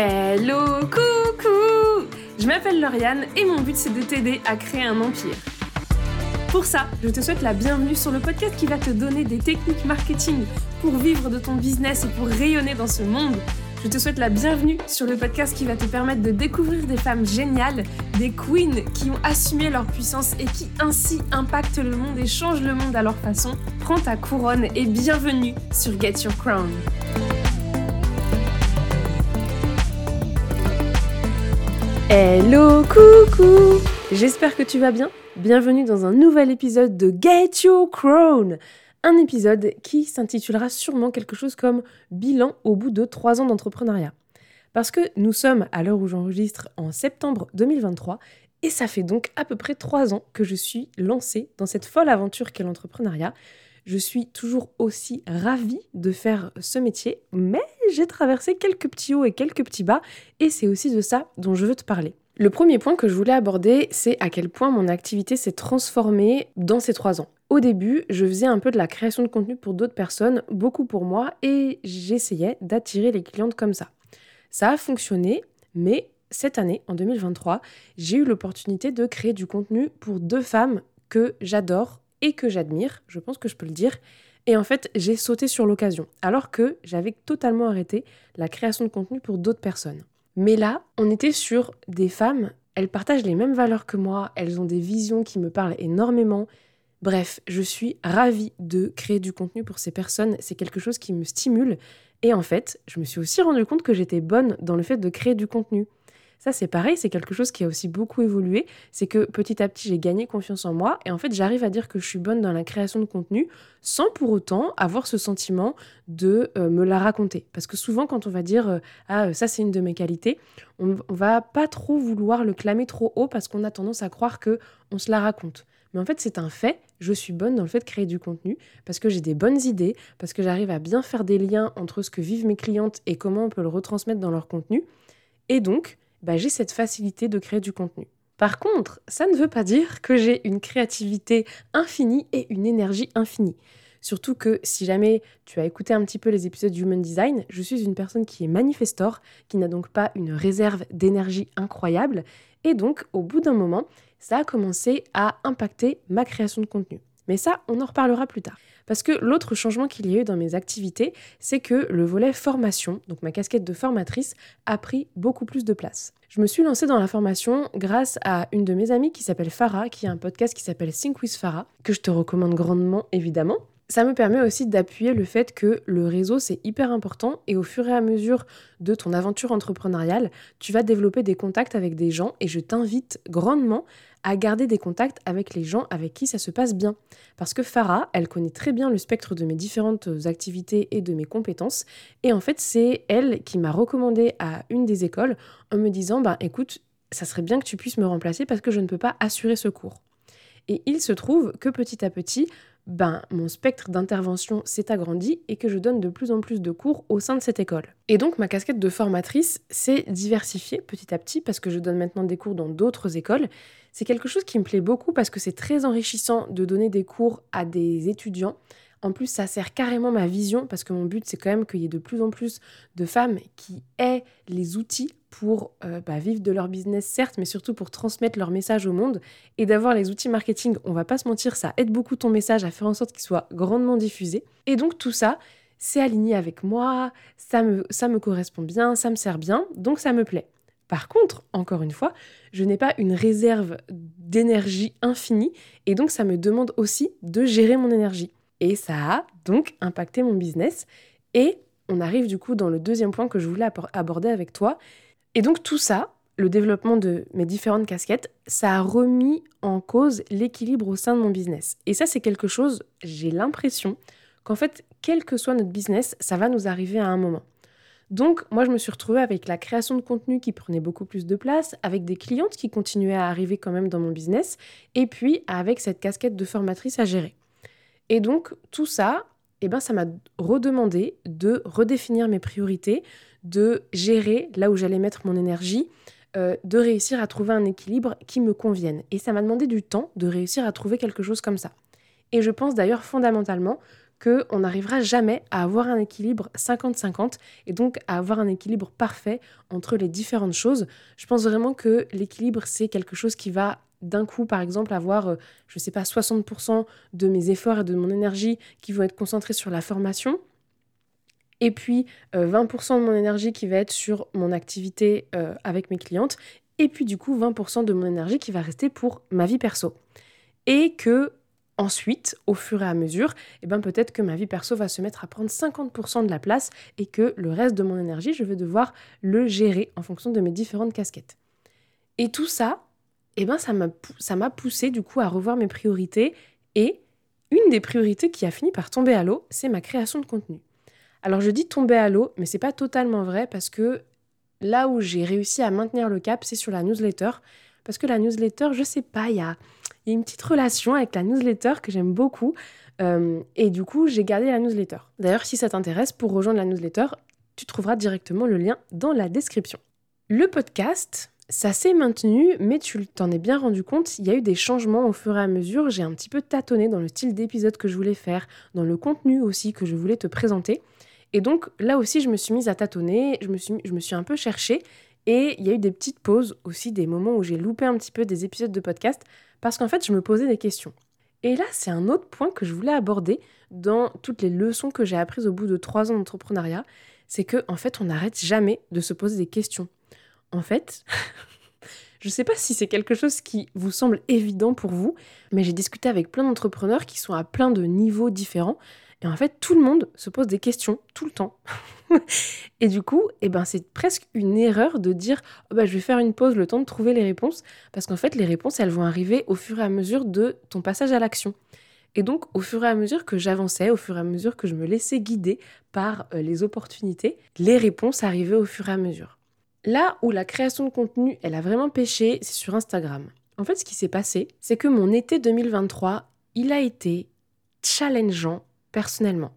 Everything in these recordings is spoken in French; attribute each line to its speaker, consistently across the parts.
Speaker 1: Hello, coucou Je m'appelle Lauriane et mon but c'est de t'aider à créer un empire. Pour ça, je te souhaite la bienvenue sur le podcast qui va te donner des techniques marketing pour vivre de ton business et pour rayonner dans ce monde. Je te souhaite la bienvenue sur le podcast qui va te permettre de découvrir des femmes géniales, des queens qui ont assumé leur puissance et qui ainsi impactent le monde et changent le monde à leur façon. Prends ta couronne et bienvenue sur Get Your Crown. Hello, coucou J'espère que tu vas bien. Bienvenue dans un nouvel épisode de Get Your Crown. Un épisode qui s'intitulera sûrement quelque chose comme Bilan au bout de 3 ans d'entrepreneuriat. Parce que nous sommes, à l'heure où j'enregistre, en septembre 2023, et ça fait donc à peu près 3 ans que je suis lancée dans cette folle aventure qu'est l'entrepreneuriat. Je suis toujours aussi ravie de faire ce métier, mais j'ai traversé quelques petits hauts et quelques petits bas, et c'est aussi de ça dont je veux te parler. Le premier point que je voulais aborder, c'est à quel point mon activité s'est transformée dans ces trois ans. Au début, je faisais un peu de la création de contenu pour d'autres personnes, beaucoup pour moi, et j'essayais d'attirer les clientes comme ça. Ça a fonctionné, mais cette année, en 2023, j'ai eu l'opportunité de créer du contenu pour deux femmes que j'adore et que j'admire, je pense que je peux le dire, et en fait, j'ai sauté sur l'occasion, alors que j'avais totalement arrêté la création de contenu pour d'autres personnes. Mais là, on était sur des femmes, elles partagent les mêmes valeurs que moi, elles ont des visions qui me parlent énormément. Bref, je suis ravie de créer du contenu pour ces personnes, c'est quelque chose qui me stimule. Et en fait, je me suis aussi rendu compte que j'étais bonne dans le fait de créer du contenu. Ça, c'est pareil, c'est quelque chose qui a aussi beaucoup évolué. C'est que petit à petit, j'ai gagné confiance en moi et en fait, j'arrive à dire que je suis bonne dans la création de contenu sans pour autant avoir ce sentiment de euh, me la raconter. Parce que souvent, quand on va dire euh, Ah, ça, c'est une de mes qualités, on, on va pas trop vouloir le clamer trop haut parce qu'on a tendance à croire que on se la raconte. Mais en fait, c'est un fait. Je suis bonne dans le fait de créer du contenu parce que j'ai des bonnes idées, parce que j'arrive à bien faire des liens entre ce que vivent mes clientes et comment on peut le retransmettre dans leur contenu. Et donc, bah, j'ai cette facilité de créer du contenu. Par contre, ça ne veut pas dire que j'ai une créativité infinie et une énergie infinie. Surtout que si jamais tu as écouté un petit peu les épisodes Human Design, je suis une personne qui est manifestor, qui n'a donc pas une réserve d'énergie incroyable. Et donc, au bout d'un moment, ça a commencé à impacter ma création de contenu. Mais ça, on en reparlera plus tard. Parce que l'autre changement qu'il y a eu dans mes activités, c'est que le volet formation, donc ma casquette de formatrice, a pris beaucoup plus de place. Je me suis lancée dans la formation grâce à une de mes amies qui s'appelle Farah, qui a un podcast qui s'appelle Think with Farah, que je te recommande grandement évidemment. Ça me permet aussi d'appuyer le fait que le réseau c'est hyper important et au fur et à mesure de ton aventure entrepreneuriale, tu vas développer des contacts avec des gens et je t'invite grandement à garder des contacts avec les gens avec qui ça se passe bien. Parce que Farah, elle connaît très bien le spectre de mes différentes activités et de mes compétences. Et en fait, c'est elle qui m'a recommandé à une des écoles en me disant, bah écoute, ça serait bien que tu puisses me remplacer parce que je ne peux pas assurer ce cours. Et il se trouve que petit à petit, ben, mon spectre d'intervention s'est agrandi et que je donne de plus en plus de cours au sein de cette école. Et donc ma casquette de formatrice s'est diversifiée petit à petit parce que je donne maintenant des cours dans d'autres écoles. C'est quelque chose qui me plaît beaucoup parce que c'est très enrichissant de donner des cours à des étudiants. En plus, ça sert carrément ma vision parce que mon but, c'est quand même qu'il y ait de plus en plus de femmes qui aient les outils pour euh, bah, vivre de leur business, certes, mais surtout pour transmettre leur message au monde et d'avoir les outils marketing. On va pas se mentir, ça aide beaucoup ton message à faire en sorte qu'il soit grandement diffusé. Et donc tout ça, c'est aligné avec moi, ça me, ça me correspond bien, ça me sert bien, donc ça me plaît. Par contre, encore une fois, je n'ai pas une réserve d'énergie infinie et donc ça me demande aussi de gérer mon énergie. Et ça a donc impacté mon business. Et on arrive du coup dans le deuxième point que je voulais aborder avec toi, et donc tout ça, le développement de mes différentes casquettes, ça a remis en cause l'équilibre au sein de mon business. Et ça, c'est quelque chose, j'ai l'impression qu'en fait, quel que soit notre business, ça va nous arriver à un moment. Donc, moi, je me suis retrouvée avec la création de contenu qui prenait beaucoup plus de place, avec des clientes qui continuaient à arriver quand même dans mon business, et puis avec cette casquette de formatrice à gérer. Et donc, tout ça, eh ben, ça m'a redemandé de redéfinir mes priorités, de gérer là où j'allais mettre mon énergie, euh, de réussir à trouver un équilibre qui me convienne. Et ça m'a demandé du temps de réussir à trouver quelque chose comme ça. Et je pense d'ailleurs fondamentalement qu'on n'arrivera jamais à avoir un équilibre 50-50 et donc à avoir un équilibre parfait entre les différentes choses. Je pense vraiment que l'équilibre, c'est quelque chose qui va d'un coup, par exemple, avoir, euh, je ne sais pas, 60% de mes efforts et de mon énergie qui vont être concentrés sur la formation, et puis 20% euh, de mon énergie qui va être sur mon activité euh, avec mes clientes, et puis du coup 20% de mon énergie qui va rester pour ma vie perso. Et que ensuite, au fur et à mesure, eh ben peut-être que ma vie perso va se mettre à prendre 50% de la place et que le reste de mon énergie, je vais devoir le gérer en fonction de mes différentes casquettes. Et tout ça, eh ben ça m'a poussé du coup à revoir mes priorités et une des priorités qui a fini par tomber à l'eau, c'est ma création de contenu. Alors je dis tomber à l'eau, mais c'est pas totalement vrai parce que là où j'ai réussi à maintenir le cap, c'est sur la newsletter. Parce que la newsletter, je sais pas, il y a, une petite relation avec la newsletter que j'aime beaucoup. Euh, et du coup, j'ai gardé la newsletter. D'ailleurs, si ça t'intéresse, pour rejoindre la newsletter, tu trouveras directement le lien dans la description. Le podcast, ça s'est maintenu, mais tu t'en es bien rendu compte, il y a eu des changements au fur et à mesure. J'ai un petit peu tâtonné dans le style d'épisode que je voulais faire, dans le contenu aussi que je voulais te présenter. Et donc là aussi, je me suis mise à tâtonner, je me suis, je me suis un peu cherchée. Et il y a eu des petites pauses aussi, des moments où j'ai loupé un petit peu des épisodes de podcast, parce qu'en fait, je me posais des questions. Et là, c'est un autre point que je voulais aborder dans toutes les leçons que j'ai apprises au bout de trois ans d'entrepreneuriat, c'est que en fait, on n'arrête jamais de se poser des questions. En fait, je ne sais pas si c'est quelque chose qui vous semble évident pour vous, mais j'ai discuté avec plein d'entrepreneurs qui sont à plein de niveaux différents et en fait, tout le monde se pose des questions tout le temps. et du coup, eh ben, c'est presque une erreur de dire oh bah, je vais faire une pause, le temps de trouver les réponses. Parce qu'en fait, les réponses, elles vont arriver au fur et à mesure de ton passage à l'action. Et donc, au fur et à mesure que j'avançais, au fur et à mesure que je me laissais guider par euh, les opportunités, les réponses arrivaient au fur et à mesure. Là où la création de contenu, elle a vraiment pêché, c'est sur Instagram. En fait, ce qui s'est passé, c'est que mon été 2023, il a été challengeant personnellement.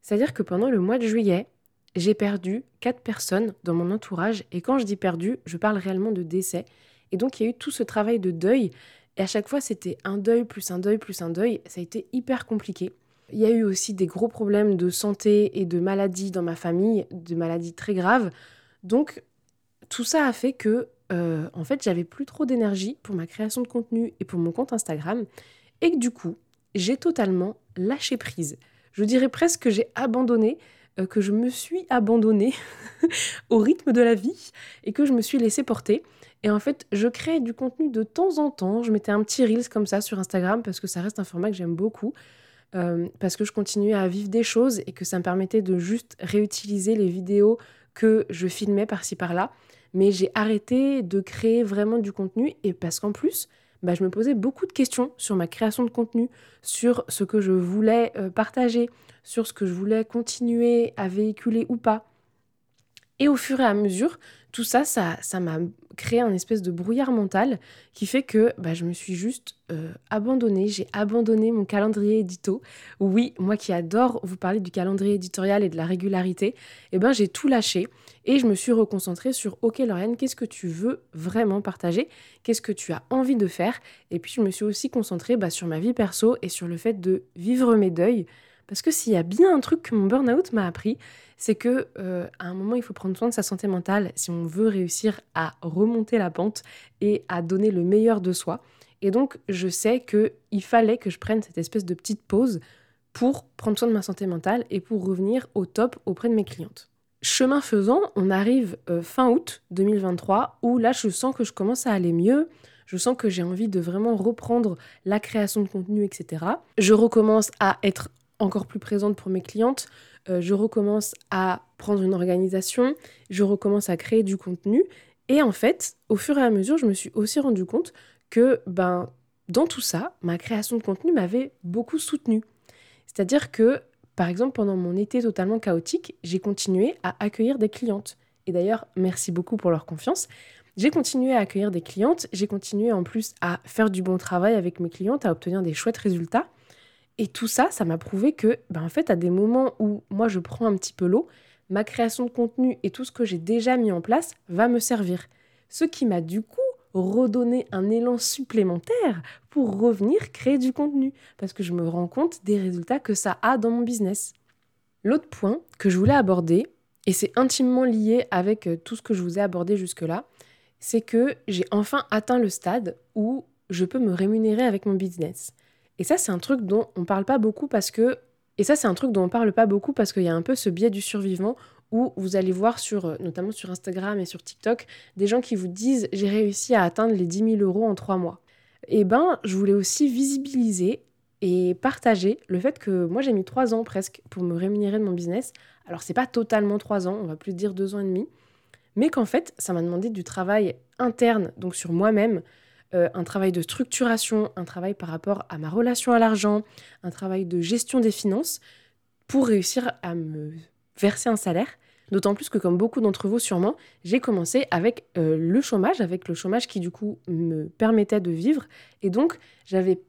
Speaker 1: C'est-à-dire que pendant le mois de juillet, j'ai perdu quatre personnes dans mon entourage. Et quand je dis perdu, je parle réellement de décès. Et donc il y a eu tout ce travail de deuil. Et à chaque fois, c'était un deuil plus un deuil plus un deuil. Ça a été hyper compliqué. Il y a eu aussi des gros problèmes de santé et de maladies dans ma famille, de maladies très graves. Donc tout ça a fait que, euh, en fait, j'avais plus trop d'énergie pour ma création de contenu et pour mon compte Instagram. Et que du coup, j'ai totalement lâché prise. Je dirais presque que j'ai abandonné, euh, que je me suis abandonnée au rythme de la vie et que je me suis laissée porter. Et en fait, je crée du contenu de temps en temps. Je mettais un petit Reels comme ça sur Instagram parce que ça reste un format que j'aime beaucoup. Euh, parce que je continuais à vivre des choses et que ça me permettait de juste réutiliser les vidéos que je filmais par-ci par-là. Mais j'ai arrêté de créer vraiment du contenu et parce qu'en plus, bah, je me posais beaucoup de questions sur ma création de contenu, sur ce que je voulais euh, partager, sur ce que je voulais continuer à véhiculer ou pas. Et au fur et à mesure, tout ça, ça m'a créé un espèce de brouillard mental qui fait que bah, je me suis juste euh, abandonnée. J'ai abandonné mon calendrier édito. Oui, moi qui adore vous parler du calendrier éditorial et de la régularité, eh ben, j'ai tout lâché et je me suis reconcentrée sur OK Lauriane, qu'est-ce que tu veux vraiment partager? Qu'est-ce que tu as envie de faire? Et puis je me suis aussi concentrée bah, sur ma vie perso et sur le fait de vivre mes deuils. Parce que s'il y a bien un truc que mon burn-out m'a appris, c'est que euh, à un moment, il faut prendre soin de sa santé mentale si on veut réussir à remonter la pente et à donner le meilleur de soi. Et donc, je sais qu'il fallait que je prenne cette espèce de petite pause pour prendre soin de ma santé mentale et pour revenir au top auprès de mes clientes. Chemin faisant, on arrive euh, fin août 2023 où là, je sens que je commence à aller mieux. Je sens que j'ai envie de vraiment reprendre la création de contenu, etc. Je recommence à être encore plus présente pour mes clientes. Euh, je recommence à prendre une organisation, je recommence à créer du contenu. Et en fait, au fur et à mesure, je me suis aussi rendu compte que ben, dans tout ça, ma création de contenu m'avait beaucoup soutenue. C'est-à-dire que, par exemple, pendant mon été totalement chaotique, j'ai continué à accueillir des clientes. Et d'ailleurs, merci beaucoup pour leur confiance. J'ai continué à accueillir des clientes, j'ai continué en plus à faire du bon travail avec mes clientes, à obtenir des chouettes résultats. Et tout ça, ça m'a prouvé que, ben en fait, à des moments où moi je prends un petit peu l'eau, ma création de contenu et tout ce que j'ai déjà mis en place va me servir. Ce qui m'a du coup redonner un élan supplémentaire pour revenir créer du contenu parce que je me rends compte des résultats que ça a dans mon business. L'autre point que je voulais aborder, et c'est intimement lié avec euh, tout ce que je vous ai abordé jusque-là, c'est que j'ai enfin atteint le stade où je peux me rémunérer avec mon business. Et ça, c'est un truc dont on parle pas beaucoup parce que. Et ça, c'est un truc dont on parle pas beaucoup parce qu'il y a un peu ce biais du survivant où vous allez voir sur, euh, notamment sur Instagram et sur TikTok, des gens qui vous disent j'ai réussi à atteindre les 10 000 euros en trois mois. Eh ben, je voulais aussi visibiliser et partager le fait que moi j'ai mis trois ans presque pour me rémunérer de mon business. Alors c'est pas totalement trois ans, on va plus dire deux ans et demi, mais qu'en fait ça m'a demandé du travail interne, donc sur moi-même, euh, un travail de structuration, un travail par rapport à ma relation à l'argent, un travail de gestion des finances pour réussir à me verser un salaire. D'autant plus que comme beaucoup d'entre vous sûrement, j'ai commencé avec euh, le chômage, avec le chômage qui du coup me permettait de vivre. Et donc j'avais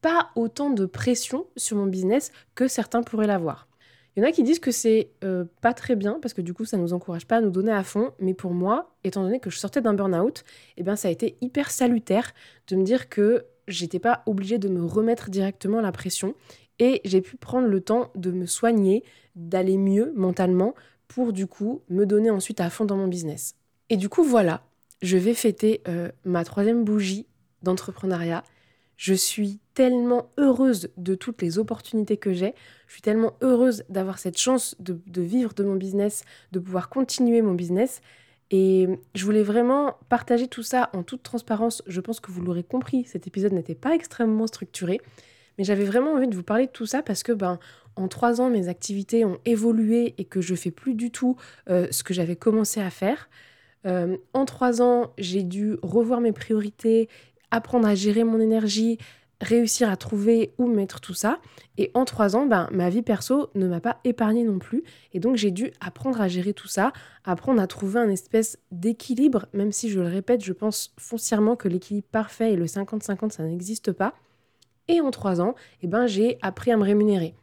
Speaker 1: pas autant de pression sur mon business que certains pourraient l'avoir. Il y en a qui disent que c'est euh, pas très bien parce que du coup ça nous encourage pas à nous donner à fond, mais pour moi, étant donné que je sortais d'un burn-out, eh bien ça a été hyper salutaire de me dire que j'étais pas obligée de me remettre directement la pression et j'ai pu prendre le temps de me soigner, d'aller mieux mentalement pour du coup me donner ensuite à fond dans mon business. Et du coup voilà, je vais fêter euh, ma troisième bougie d'entrepreneuriat je suis tellement heureuse de toutes les opportunités que j'ai. Je suis tellement heureuse d'avoir cette chance de, vivre de mon business, de pouvoir continuer mon business. Et je voulais vraiment partager tout ça en toute transparence. Je pense que vous l'aurez compris, cet épisode n'était pas extrêmement structuré. Mais j'avais vraiment envie de vous parler de tout ça parce que ben, en trois ans, mes activités ont évolué et que je fais plus du tout euh, ce que j'avais commencé à faire. Euh, en trois ans, j'ai dû revoir mes priorités apprendre à gérer mon énergie, réussir à trouver où mettre tout ça. Et en trois ans, ben, ma vie perso ne m'a pas épargné non plus. Et donc j'ai dû apprendre à gérer tout ça, apprendre à trouver un espèce d'équilibre, même si je le répète, je pense foncièrement que l'équilibre parfait et le 50-50, ça n'existe pas. Et en trois ans, eh ben, j'ai appris à me rémunérer.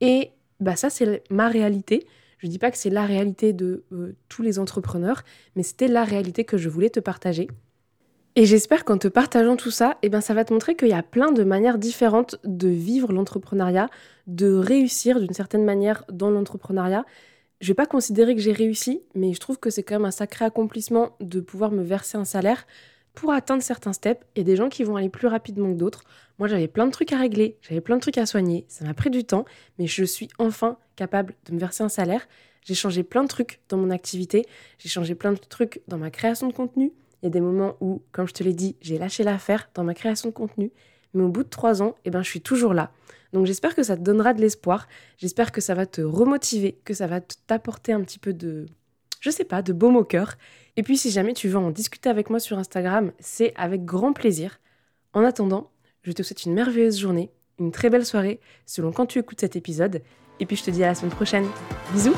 Speaker 1: Et bah, ça, c'est ma réalité. Je ne dis pas que c'est la réalité de euh, tous les entrepreneurs, mais c'était la réalité que je voulais te partager. Et j'espère qu'en te partageant tout ça, eh ben ça va te montrer qu'il y a plein de manières différentes de vivre l'entrepreneuriat, de réussir d'une certaine manière dans l'entrepreneuriat. Je vais pas considérer que j'ai réussi, mais je trouve que c'est quand même un sacré accomplissement de pouvoir me verser un salaire pour atteindre certains steps. A des gens qui vont aller plus rapidement que d'autres. Moi, j'avais plein de trucs à régler, j'avais plein de trucs à soigner. Ça m'a pris du temps, mais je suis enfin capable de me verser un salaire. J'ai changé plein de trucs dans mon activité, j'ai changé plein de trucs dans ma création de contenu, il y a des moments où, comme je te l'ai dit, j'ai lâché l'affaire dans ma création de contenu, mais au bout de trois ans, eh ben, je suis toujours là. Donc j'espère que ça te donnera de l'espoir, j'espère que ça va te remotiver, que ça va t'apporter un petit peu de, je sais pas, de baume au cœur. Et puis si jamais tu veux en discuter avec moi sur Instagram, c'est avec grand plaisir. En attendant, je te souhaite une merveilleuse journée, une très belle soirée, selon quand tu écoutes cet épisode. Et puis je te dis à la semaine prochaine. Bisous